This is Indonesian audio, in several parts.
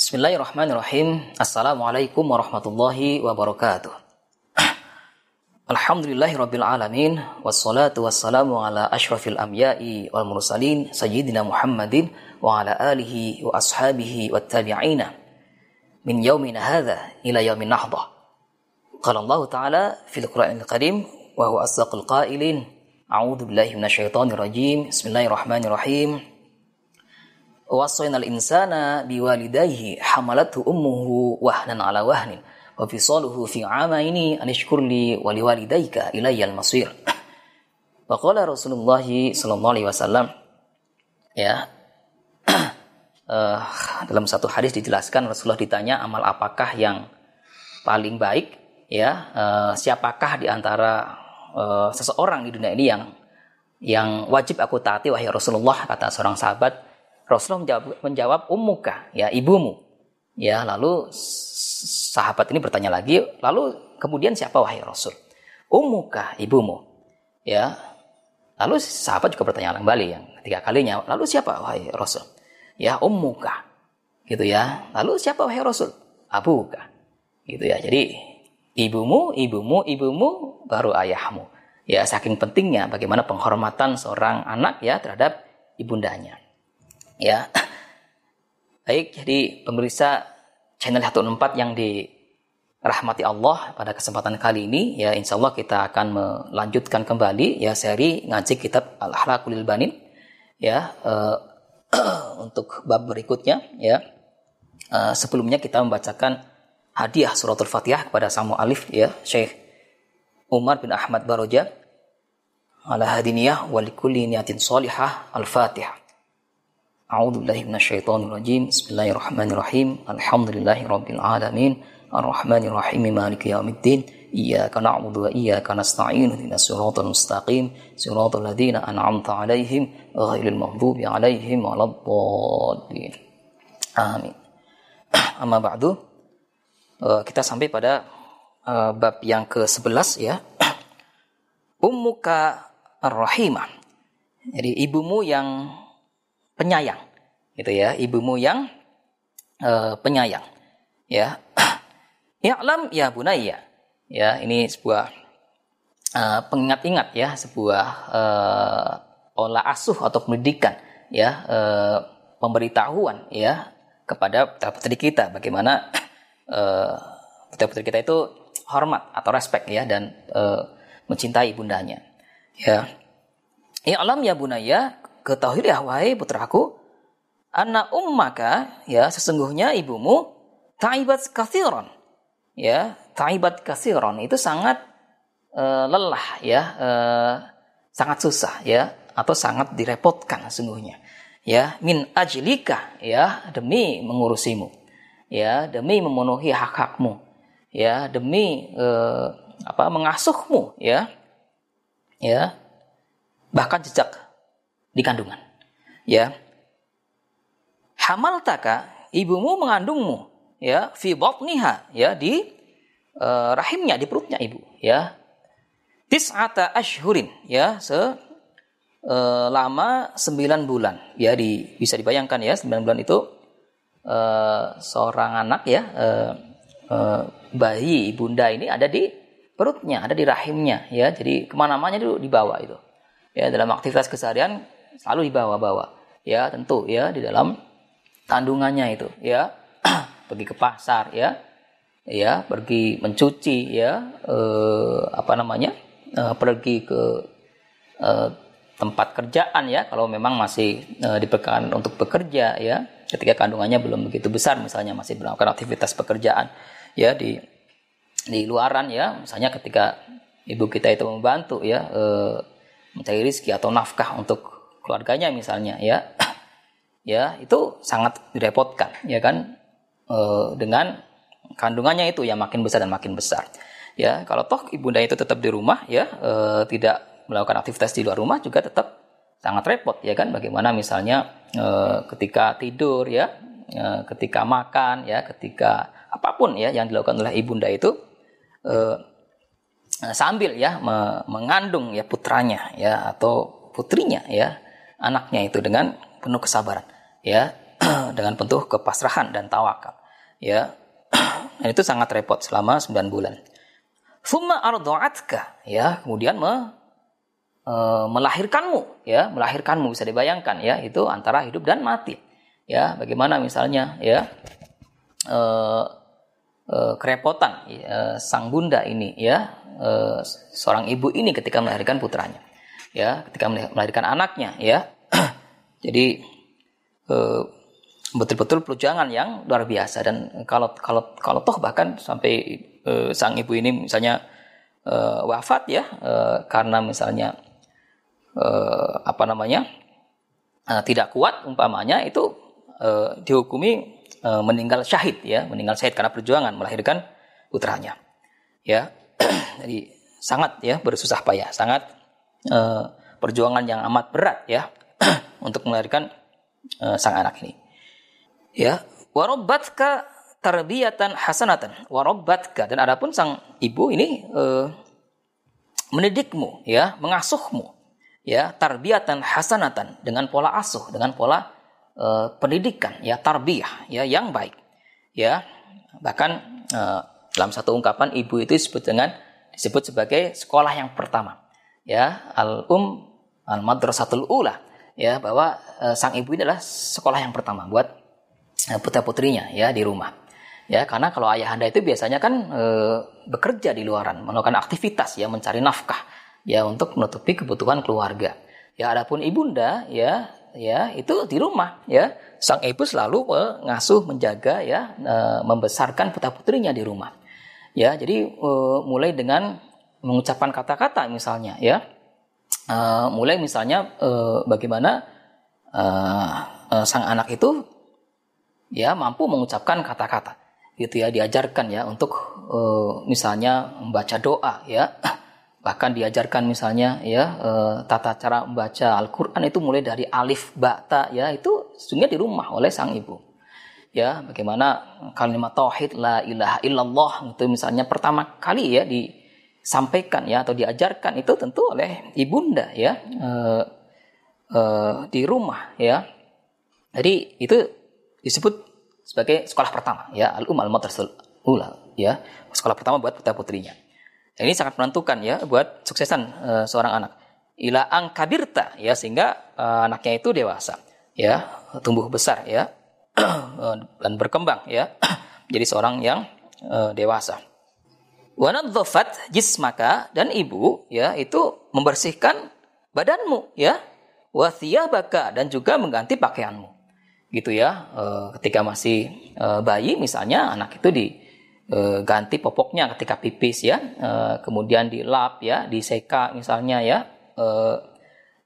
Bismillahirrahmanirrahim. Assalamualaikum warahmatullahi wabarakatuh. Alhamdulillahi rabbil alamin wassalatu wassalamu ala asyrafil anbiya'i wal mursalin sayyidina Muhammadin wa ala alihi wa ashabihi wat tabi'ina min yaumina hadha ila yaumin nahdah. Qala Allah Ta'ala fil Qur'anil Karim wa huwa asdaqul qailin. A'udzu billahi minasyaitonir rajim. Bismillahirrahmanirrahim. Insana biwalidayhi hamalathu ummuhu wahnan ala wahnin wa fisaluhu fi li masir. Wa qala Rasulullah sallallahu alaihi wasallam ya uh, dalam satu hadis dijelaskan Rasulullah ditanya amal apakah yang paling baik ya uh, siapakah di antara uh, seseorang di dunia ini yang yang wajib aku taati wahai Rasulullah kata seorang sahabat Rasulullah menjawab, menjawab ummuka ya ibumu ya lalu sahabat ini bertanya lagi, lalu kemudian siapa wahai Rasul? Umuka, ibumu. Ya. Lalu sahabat juga bertanya kembali yang ketiga kalinya, lalu siapa wahai Rasul? Ya, ummuka. Gitu ya. Lalu siapa wahai Rasul? Abuka. Gitu ya. Jadi ibumu, ibumu, ibumu baru ayahmu. Ya, saking pentingnya bagaimana penghormatan seorang anak ya terhadap ibundanya. Ya. Baik, jadi pemirsa channel 14 yang dirahmati Allah pada kesempatan kali ini ya insya Allah kita akan melanjutkan kembali ya seri ngaji kitab Al-Ahlakul Banin ya uh, untuk bab berikutnya ya. Uh, sebelumnya kita membacakan hadiah suratul Fatihah kepada sang alif ya Syekh Umar bin Ahmad Baroja. Ala hadiniyah wa likulli niyatin salihah al-Fatihah A'udzu billahi minasyaitonir rajim. Bismillahirrahmanirrahim. Alhamdulillahi rabbil alamin. Arrahmanir rahim. Maliki yaumiddin. Iyyaka na'budu wa iyyaka nasta'in. Ihdinas siratal mustaqim. Siratal ladzina an'amta 'alaihim ghairil maghdubi 'alaihim waladdallin. Amin. Amma ba'du. Uh, kita sampai pada uh, bab yang ke-11 ya. Ummuka ar-rahimah. Jadi ibumu yang penyayang gitu ya ibumu yang uh, penyayang. Ya. Ya'lam ya bunaya ya ini sebuah uh, pengingat-ingat ya sebuah uh, olah asuh atau pendidikan ya uh, pemberitahuan ya kepada putra-putri kita. Bagaimana uh, putra-putri kita itu hormat atau respect ya dan uh, mencintai bundanya ya. I'lam ya bunaya ketahuilah wahai putraku, anak ummaka ya sesungguhnya ibumu taibat kathiron. Ya, taibat kathiron itu sangat uh, lelah ya, uh, sangat susah ya atau sangat direpotkan sesungguhnya. Ya, min ajlika ya demi mengurusimu. Ya, demi memenuhi hak-hakmu. Ya, demi uh, apa mengasuhmu ya. Ya. Bahkan jejak di kandungan. Ya. Hamal taka, ibumu mengandungmu, ya, fi batniha, ya, di uh, rahimnya, di perutnya ibu, ya. Tis'ata ashhurin, ya, se uh, lama sembilan bulan. Ya, di, bisa dibayangkan ya, sembilan bulan itu uh, seorang anak ya, uh, uh, bayi ibunda ini ada di perutnya, ada di rahimnya, ya. Jadi ke mana-mana itu dibawa itu. Ya, dalam aktivitas keseharian selalu dibawa-bawa ya tentu ya di dalam kandungannya itu ya. Pergi ke pasar ya. Ya pergi mencuci ya. Eh, apa namanya? Eh, pergi ke eh, tempat kerjaan ya. Kalau memang masih eh, diperlukan untuk bekerja ya. Ketika kandungannya belum begitu besar misalnya masih melakukan aktivitas pekerjaan ya di di luaran ya. Misalnya ketika ibu kita itu membantu ya eh, mencari rezeki atau nafkah untuk keluarganya misalnya ya ya itu sangat direpotkan ya kan? E, dengan kandungannya itu yang makin besar dan makin besar. Ya kalau toh ibunda itu tetap di rumah ya e, tidak melakukan aktivitas di luar rumah juga tetap sangat repot ya kan? Bagaimana misalnya e, ketika tidur ya e, ketika makan ya ketika apa pun ya yang dilakukan oleh ibunda itu e, sambil ya mengandung ya putranya ya atau putrinya ya anaknya itu dengan penuh kesabaran ya. Dengan penuh kepasrahan dan tawakal ya. Dan itu sangat repot selama 9 bulan. Thumma ardu'atka ya. Kemudian me, e, melahirkanmu ya. Melahirkanmu bisa dibayangkan ya. Itu antara hidup dan mati ya. Bagaimana misalnya ya. E, e, kerepotan e, sang bunda ini ya. E, seorang ibu ini ketika melahirkan putranya ya. Ketika melahirkan anaknya ya jadi eh, betul-betul perjuangan yang luar biasa. Dan kalau kalau kalau toh bahkan sampai uh, sang ibu ini misalnya uh, wafat ya uh, karena misalnya uh, apa namanya uh, tidak kuat umpamanya itu uh, dihukumi uh, meninggal syahid ya meninggal syahid karena perjuangan melahirkan putranya. Ya jadi sangat ya bersusah payah sangat uh, perjuangan yang amat berat ya untuk melahirkan uh, sang anak ini. Ya warobbatka tarbiyatan hasanatan. Warobbatka. Dan adapun sang ibu ini uh, mendidikmu ya mengasuhmu ya tarbiyatan hasanatan. Dengan pola asuh dengan pola uh, pendidikan ya tarbiyah ya yang baik ya. Bahkan uh, dalam satu ungkapan ibu itu disebut dengan disebut sebagai sekolah yang pertama ya. Al um al madrasatul ula ya bahwa uh, sang ibu ini adalah sekolah yang pertama buat Eh, putra putrinya ya di rumah. Ya karena kalau ayah anda itu biasanya kan e, bekerja di luaran melakukan aktivitas ya mencari nafkah ya untuk menutupi kebutuhan keluarga. Ya adapun ibunda ya ya itu di rumah ya. Sang ibu selalu mengasuh menjaga ya e, membesarkan putra putrinya di rumah. Ya jadi e, mulai dengan mengucapkan kata-kata misalnya ya e, mulai misalnya e, bagaimana e, e, sang anak itu ya mampu mengucapkan kata-kata. Gitu ya diajarkan ya untuk uh, misalnya membaca doa ya. Bahkan diajarkan misalnya ya uh, tata cara membaca Al-Qur'an itu mulai dari alif bata ya itu sesungguhnya di rumah oleh sang ibu. Ya bagaimana kalimat tauhid la ilaha illallah itu misalnya pertama kali ya disampaikan ya atau diajarkan itu tentu oleh ibunda ya uh, uh, di rumah ya. Jadi itu disebut sebagai sekolah pertama ya al umal ula ya sekolah pertama buat putra putrinya. Ini sangat menentukan ya buat suksesan uh, seorang anak. Ila angkabirta ya sehingga uh, anaknya itu dewasa ya tumbuh besar ya dan berkembang ya jadi seorang yang dewasa wanadzafat jismaka dan ibu ya itu membersihkan badanmu ya. Wathiyabaka dan juga mengganti pakaianmu. Gitu ya e, ketika masih e, bayi misalnya anak itu diganti eh, popoknya ketika pipis ya. E, kemudian dilap ya diseka misalnya ya. E,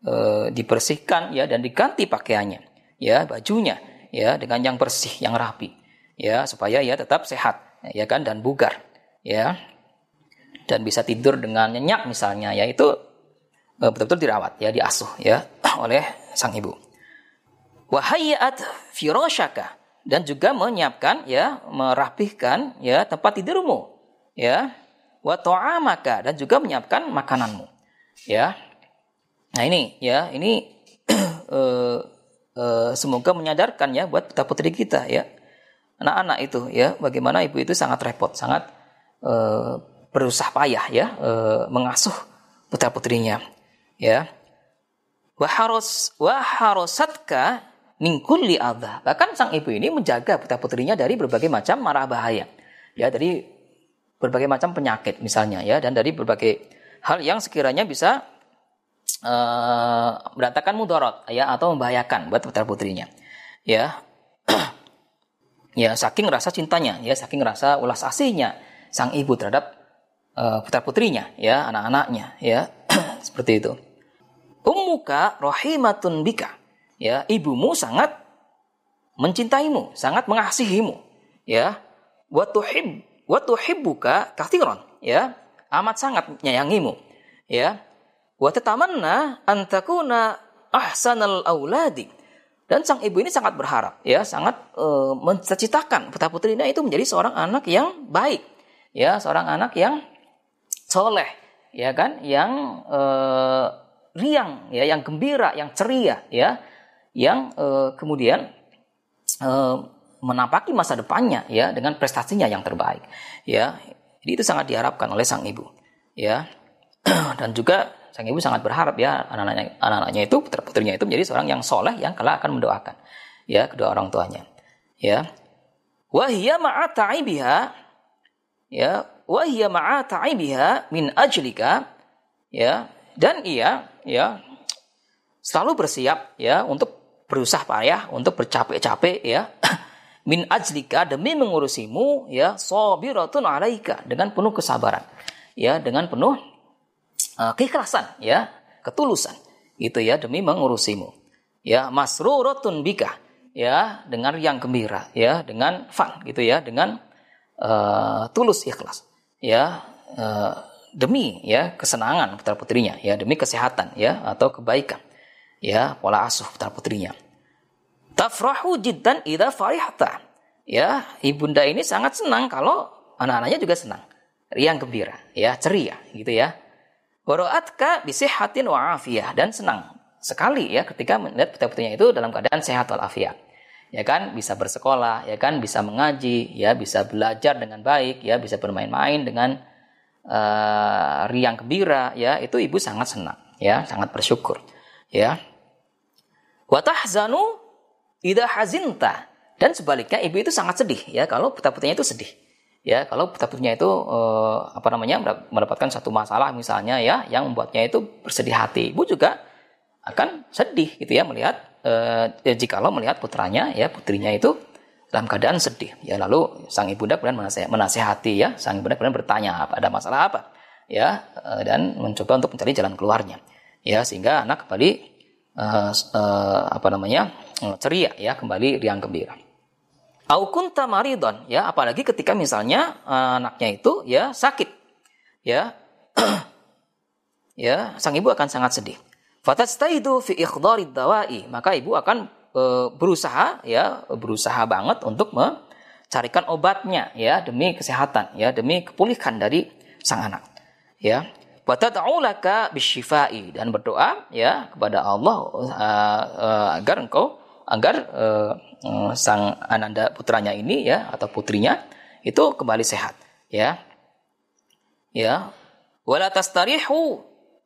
e, dibersihkan ya dan diganti pakaiannya ya bajunya ya dengan yang bersih yang rapi ya supaya ya tetap sehat ya kan dan bugar ya dan bisa tidur dengan nyenyak misalnya ya itu betul-betul dirawat ya diasuh ya oleh sang ibu. Wahayyat firoshaka dan juga menyiapkan ya merapihkan ya tempat tidurmu ya wa ta'amaka dan juga menyiapkan makananmu ya. Nah ini ya ini uh, uh, semoga menyadarkan ya buat putra putri kita ya. Anak-anak itu ya bagaimana ibu itu sangat repot sangat uh, berusaha payah ya uh, mengasuh putra putrinya ya waharos waharosatka mingkulli adha. Bahkan sang ibu ini menjaga putra putrinya dari berbagai macam marah bahaya. Ya, dari berbagai macam penyakit misalnya ya dan dari berbagai hal yang sekiranya bisa uh, berantakan mudorot ya atau membahayakan buat putra putrinya. Ya. ya, saking rasa cintanya, ya saking rasa ulas asihnya sang ibu terhadap uh, putra putrinya, ya anak-anaknya, ya seperti itu. Ummuka rahimatun bika ya ibumu sangat mencintaimu, sangat mengasihimu, ya. Wa tuhib wa tuhibbuka kathiran, ya. Amat sangat menyayangimu, ya. Wa tatamanna an takuna ahsanal auladi. Dan sang ibu ini sangat berharap, ya, sangat uh, mencita-citakan putra putrinya itu menjadi seorang anak yang baik, ya, seorang anak yang soleh, ya kan, yang uh, riang, ya, yang gembira, yang ceria, ya, yang uh, kemudian uh, menapaki masa depannya ya dengan prestasinya yang terbaik ya. Jadi itu sangat diharapkan oleh sang ibu ya. Dan juga sang ibu sangat berharap ya anak-anaknya anak-anaknya itu putra putrinya itu menjadi seorang yang soleh yang kelak akan mendoakan ya kedua orang tuanya ya. Wahia ma'ata'ibiha ya wahia ma'ata'ibiha min ajlika. Ya dan ia ya selalu bersiap ya untuk berusaha payah untuk bercapek-capek ya min ajlika demi mengurusimu ya sabiratun alaika dengan penuh kesabaran ya dengan penuh uh, keikhlasan ya ketulusan gitu ya demi mengurusimu ya masruratun bika ya dengan yang gembira ya dengan fun gitu ya dengan uh, tulus ikhlas ya uh, demi ya kesenangan putra putrinya ya demi kesehatan ya atau kebaikan ya pola asuh putra putrinya Tafrahu jiddan idha farihta. Ya, ibunda ini sangat senang kalau anak-anaknya juga senang. Riang gembira, ya, ceria gitu ya. Wara'atka bisihatin wa afiyah dan senang sekali ya ketika melihat putra-putrinya itu dalam keadaan sehat walafiat. Ya kan, bisa bersekolah, ya kan, bisa mengaji, ya, bisa belajar dengan baik, ya, bisa bermain-main dengan uh, riang gembira, ya, itu ibu sangat senang, ya, sangat bersyukur, ya. Watahzanu Ida hazinta. Dan sebaliknya ibu itu sangat sedih ya. Kalau putra putrinya itu sedih ya. Kalau putra putrinya itu eh, apa namanya mendapatkan satu masalah misalnya ya yang membuatnya itu bersedih hati. Ibu juga akan sedih gitu ya melihat eh, ya, jikalau melihat putranya ya putrinya itu dalam keadaan sedih ya lalu sang ibunda kemudian menasehati ya sang ibunda kemudian bertanya apa ada masalah apa ya eh, dan mencoba untuk mencari jalan keluarnya ya sehingga anak kembali uh, uh, apa namanya ceria ya kembali riang gembira. Aukunta maridon ya apalagi ketika misalnya uh, anaknya itu ya sakit ya ya sang ibu akan sangat sedih. Fatastaidu fi ikhdarid dawai. Maka ibu akan uh, berusaha ya berusaha banget untuk mencarikan obatnya ya demi kesehatan ya demi kepulihan dari sang anak ya. Watad'ulaka bisyifai. Dan berdoa ya kepada Allah uh, uh, agar engkau agar uh, sang ananda putranya ini ya atau putrinya itu kembali sehat ya. Ya. Wala tastarihu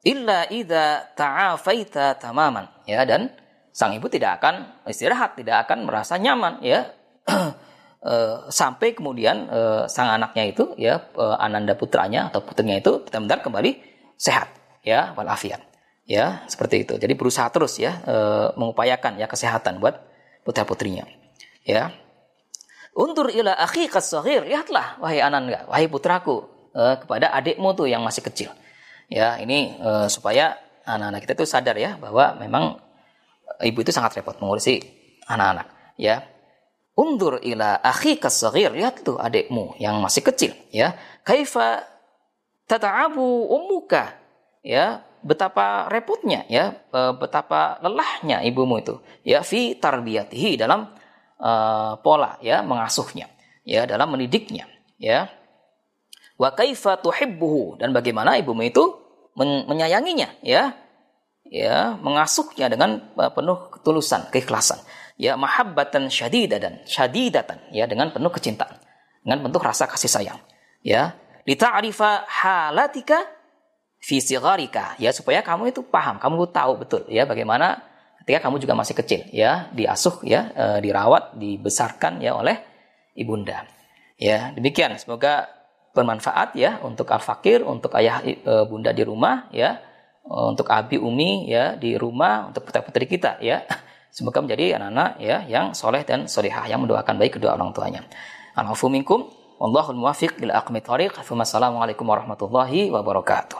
illa idza ta'afaita tamaman. Ya dan sang ibu tidak akan istirahat tidak akan merasa nyaman ya. Uh, sampai kemudian uh, sang anaknya itu ya uh, ananda putranya atau putrinya itu benar-benar kembali sehat ya walafiat ya seperti itu. Jadi berusaha terus ya mengupayakan ya kesehatan buat putra putrinya ya. Untur ila akhi kasahir lihatlah wahai anak wahai putraku kepada adikmu tuh yang masih kecil ya ini e, supaya anak-anak kita itu sadar ya bahwa memang ibu itu sangat repot mengurusi anak-anak. Ya. Undur ila akhi kasahir lihat tuh adikmu yang masih kecil ya. Kaifa tata'abu ummuka. Ya betapa repotnya ya e, betapa lelahnya ibumu itu ya fi tarbiyatihi dalam uh, pola ya mengasuhnya ya dalam mendidiknya ya. Wa kaifa tuhibbuhu. Dan bagaimana ibumu itu men menyayanginya ya. Ya mengasuhnya dengan uh, penuh ketulusan keikhlasan. Ya mahabbatan syadidatan syadidatan ya dengan penuh kecintaan dengan penuh rasa kasih sayang ya. Lita'rifa halatika gharika ya supaya kamu itu paham, kamu tahu betul ya bagaimana ketika kamu juga masih kecil ya diasuh ya e, dirawat, dibesarkan ya oleh ibunda. Ya, demikian semoga bermanfaat ya untuk al-fakir, untuk ayah e, bunda di rumah ya, untuk abi umi ya di rumah, untuk putra-putri kita ya. Semoga menjadi anak-anak ya yang soleh dan solehah yang mendoakan baik kedua orang tuanya. Alhamdulillah. Wallahul muwafiq ila aqmit thariq. Wassalamualaikum warahmatullahi wabarakatuh.